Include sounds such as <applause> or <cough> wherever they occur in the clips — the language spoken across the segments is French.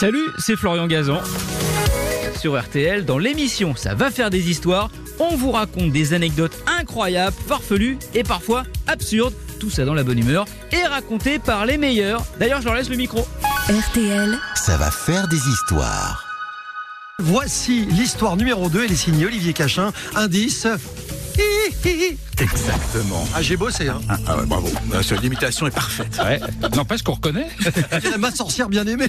Salut, c'est Florian Gazan. Sur RTL, dans l'émission Ça va faire des histoires, on vous raconte des anecdotes incroyables, farfelues et parfois absurdes. Tout ça dans la bonne humeur et raconté par les meilleurs. D'ailleurs, je leur laisse le micro. RTL, Ça va faire des histoires. Voici l'histoire numéro 2, elle est signée Olivier Cachin. Indice. Exactement. Ah, j'ai bossé, hein. Ah, ah ouais, bravo. Euh, ce- L'imitation est parfaite. Ouais. N'empêche qu'on reconnaît. Ma sorcière bien aimée.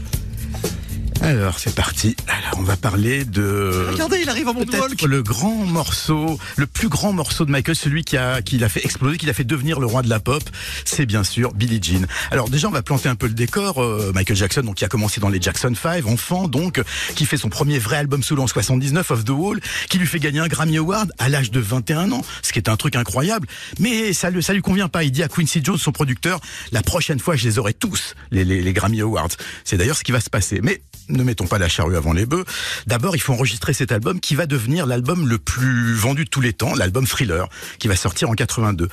Alors, c'est parti. Alors, on va parler de. Regardez, il arrive en Peut-être le grand morceau, le plus grand morceau de Michael, celui qui a, qui l'a fait exploser, qui l'a fait devenir le roi de la pop, c'est bien sûr Billie Jean. Alors déjà, on va planter un peu le décor. Euh, Michael Jackson, donc qui a commencé dans les Jackson 5, enfant, donc, qui fait son premier vrai album solo en 79, Off the Wall, qui lui fait gagner un Grammy Award à l'âge de 21 ans, ce qui est un truc incroyable. Mais ça, le, ça lui convient pas. Il dit à Quincy Jones, son producteur, la prochaine fois, je les aurai tous, les, les, les Grammy Awards. C'est d'ailleurs ce qui va se passer. Mais ne mettons pas la charrue avant les bœufs. D'abord, il faut enregistrer cet album qui va devenir l'album le plus vendu de tous les temps, l'album Thriller, qui va sortir en 82.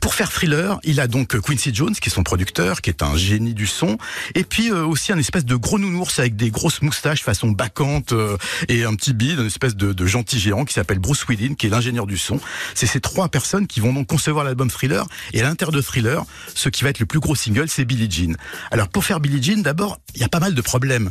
Pour faire Thriller, il a donc Quincy Jones, qui est son producteur, qui est un génie du son, et puis euh, aussi un espèce de gros nounours avec des grosses moustaches façon bacchante euh, et un petit bide, une espèce de, de gentil géant qui s'appelle Bruce Wheeling, qui est l'ingénieur du son. C'est ces trois personnes qui vont donc concevoir l'album Thriller, et à l'intérieur de Thriller, ce qui va être le plus gros single, c'est Billie Jean. Alors pour faire Billie Jean, d'abord, il y a pas mal de problèmes.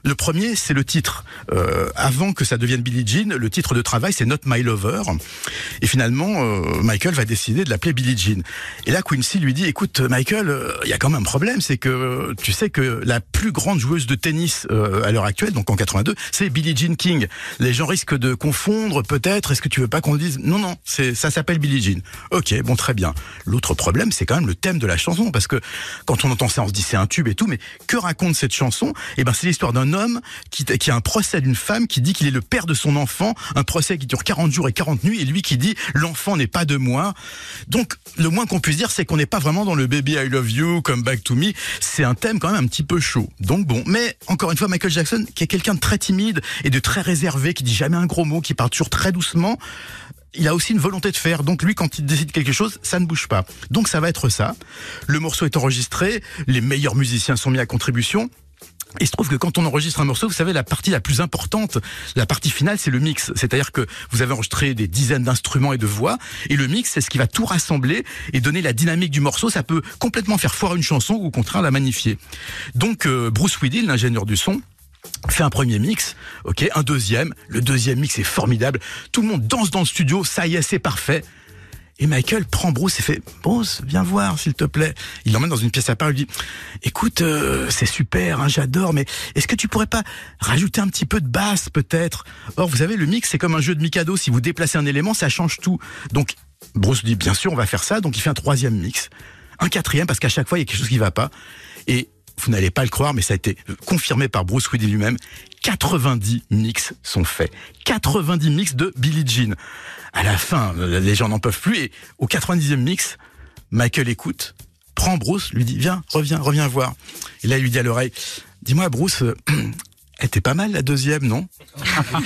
Le premier, c'est le titre. Euh, avant que ça devienne Billie Jean, le titre de travail, c'est Not My Lover. Et finalement, euh, Michael va décider de l'appeler Billie Jean. Et là, Quincy lui dit, écoute, Michael, euh, il y a quand même un problème, c'est que tu sais que la plus grande joueuse de tennis euh, à l'heure actuelle, donc en 82, c'est Billie Jean King. Les gens risquent de confondre, peut-être. Est-ce que tu veux pas qu'on dise Non, non, c'est ça s'appelle Billie Jean. Ok, bon, très bien. L'autre problème, c'est quand même le thème de la chanson, parce que quand on entend ça, on se dit c'est un tube et tout, mais que raconte cette chanson? Eh ben, c'est l'histoire d'un homme qui, qui a un procès d'une femme qui dit qu'il est le père de son enfant, un procès qui dure 40 jours et 40 nuits, et lui qui dit l'enfant n'est pas de moi. Donc, le moins qu'on puisse dire, c'est qu'on n'est pas vraiment dans le baby I love you, come back to me. C'est un thème quand même un petit peu chaud. Donc bon, mais encore une fois, Michael Jackson, qui est quelqu'un de très timide et de très réservé, qui dit jamais un gros mot, qui parle toujours très doucement, il a aussi une volonté de faire. Donc lui, quand il décide quelque chose, ça ne bouge pas. Donc ça va être ça. Le morceau est enregistré, les meilleurs musiciens sont mis à contribution. Il se trouve que quand on enregistre un morceau, vous savez, la partie la plus importante, la partie finale, c'est le mix. C'est-à-dire que vous avez enregistré des dizaines d'instruments et de voix, et le mix, c'est ce qui va tout rassembler et donner la dynamique du morceau. Ça peut complètement faire foire une chanson ou au contraire la magnifier. Donc euh, Bruce Weedle, l'ingénieur du son, fait un premier mix, ok, un deuxième. Le deuxième mix est formidable. Tout le monde danse dans le studio. Ça y est, c'est parfait. Et Michael prend Bruce et fait Bruce, viens voir, s'il te plaît. Il l'emmène dans une pièce à part. Il lui dit Écoute, euh, c'est super, hein, j'adore, mais est-ce que tu pourrais pas rajouter un petit peu de basse, peut-être? Or, vous savez, le mix, c'est comme un jeu de Mikado. Si vous déplacez un élément, ça change tout. Donc, Bruce dit Bien sûr, on va faire ça. Donc, il fait un troisième mix, un quatrième, parce qu'à chaque fois, il y a quelque chose qui va pas. Et vous n'allez pas le croire, mais ça a été confirmé par Bruce Willis lui-même. 90 mix sont faits. 90 mix de Billie Jean. À la fin, les gens n'en peuvent plus. Et au 90e mix, Michael écoute, prend Bruce, lui dit Viens, reviens, reviens voir. Et là, il lui dit à l'oreille Dis-moi, Bruce, euh, <clears throat> elle était pas mal la deuxième, non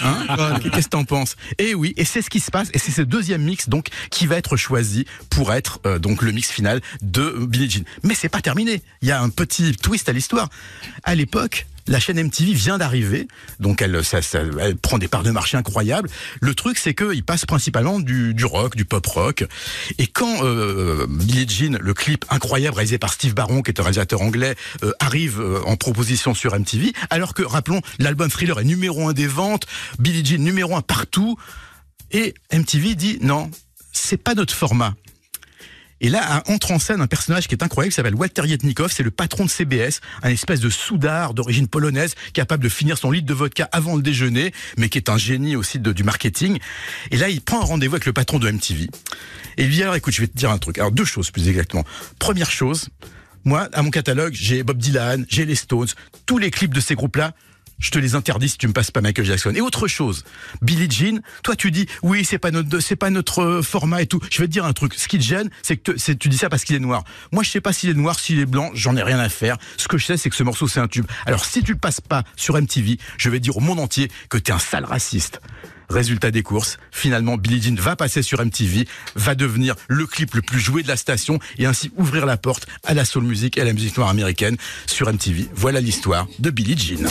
Hein <laughs> Qu'est-ce que t'en penses Et oui, et c'est ce qui se passe, et c'est ce deuxième mix donc qui va être choisi pour être euh, donc le mix final de Billie Jean. Mais c'est pas terminé. Il y a un petit twist à l'histoire. À l'époque, la chaîne MTV vient d'arriver, donc elle, prend des parts de marché incroyables. Le truc, c'est qu'il passe principalement du, rock, du pop rock. Et quand euh, Billie Jean, le clip incroyable réalisé par Steve Barron, qui est un réalisateur anglais, euh, arrive euh, en proposition sur MTV, alors que, rappelons, l'album Thriller est numéro un des ventes, Billie Jean numéro un partout, et MTV dit non, c'est pas notre format. Et là entre en scène un personnage qui est incroyable, qui s'appelle Walter Yetnikoff, c'est le patron de CBS, un espèce de soudard d'origine polonaise, capable de finir son litre de vodka avant le déjeuner, mais qui est un génie aussi de- du marketing. Et là, il prend un rendez-vous avec le patron de MTV. Et il lui dit, alors écoute, je vais te dire un truc. Alors deux choses plus exactement. Première chose, moi, à mon catalogue, j'ai Bob Dylan, j'ai les Stones, tous les clips de ces groupes-là, je te les interdis si tu me passes pas Michael Jackson. Et autre chose, Billie Jean, toi tu dis oui c'est pas notre c'est pas notre euh, format et tout. Je vais te dire un truc. Ce qui te gêne, c'est que tu dis ça parce qu'il est noir. Moi je sais pas s'il est noir, s'il est blanc, j'en ai rien à faire. Ce que je sais c'est que ce morceau c'est un tube. Alors si tu le passes pas sur MTV, je vais dire au monde entier que t'es un sale raciste. Résultat des courses, finalement Billie Jean va passer sur MTV, va devenir le clip le plus joué de la station et ainsi ouvrir la porte à la soul music et à la musique noire américaine sur MTV. Voilà l'histoire de Billie Jean.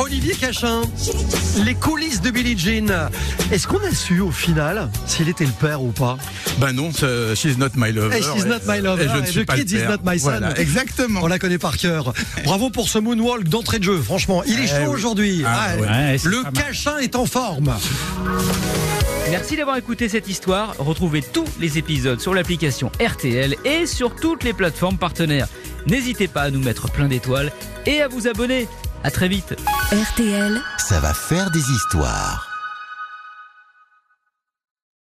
Olivier Cachin, les coulisses de Billie Jean. Est-ce qu'on a su au final s'il était le père ou pas? Ben non, euh, she's not my lover. Hey, she's not my lover. Et je ne Et suis The pas le Kid is père. not my son. Voilà, exactement. On la connaît par cœur. Bravo pour ce moonwalk d'entrée de jeu. Franchement, il est Eh chaud oui. aujourd'hui. Ah, Ah, ouais. Ouais, c'est Le. Cachin est en forme. Merci d'avoir écouté cette histoire. Retrouvez tous les épisodes sur l'application RTL et sur toutes les plateformes partenaires. N'hésitez pas à nous mettre plein d'étoiles et à vous abonner. À très vite. RTL. Ça va faire des histoires.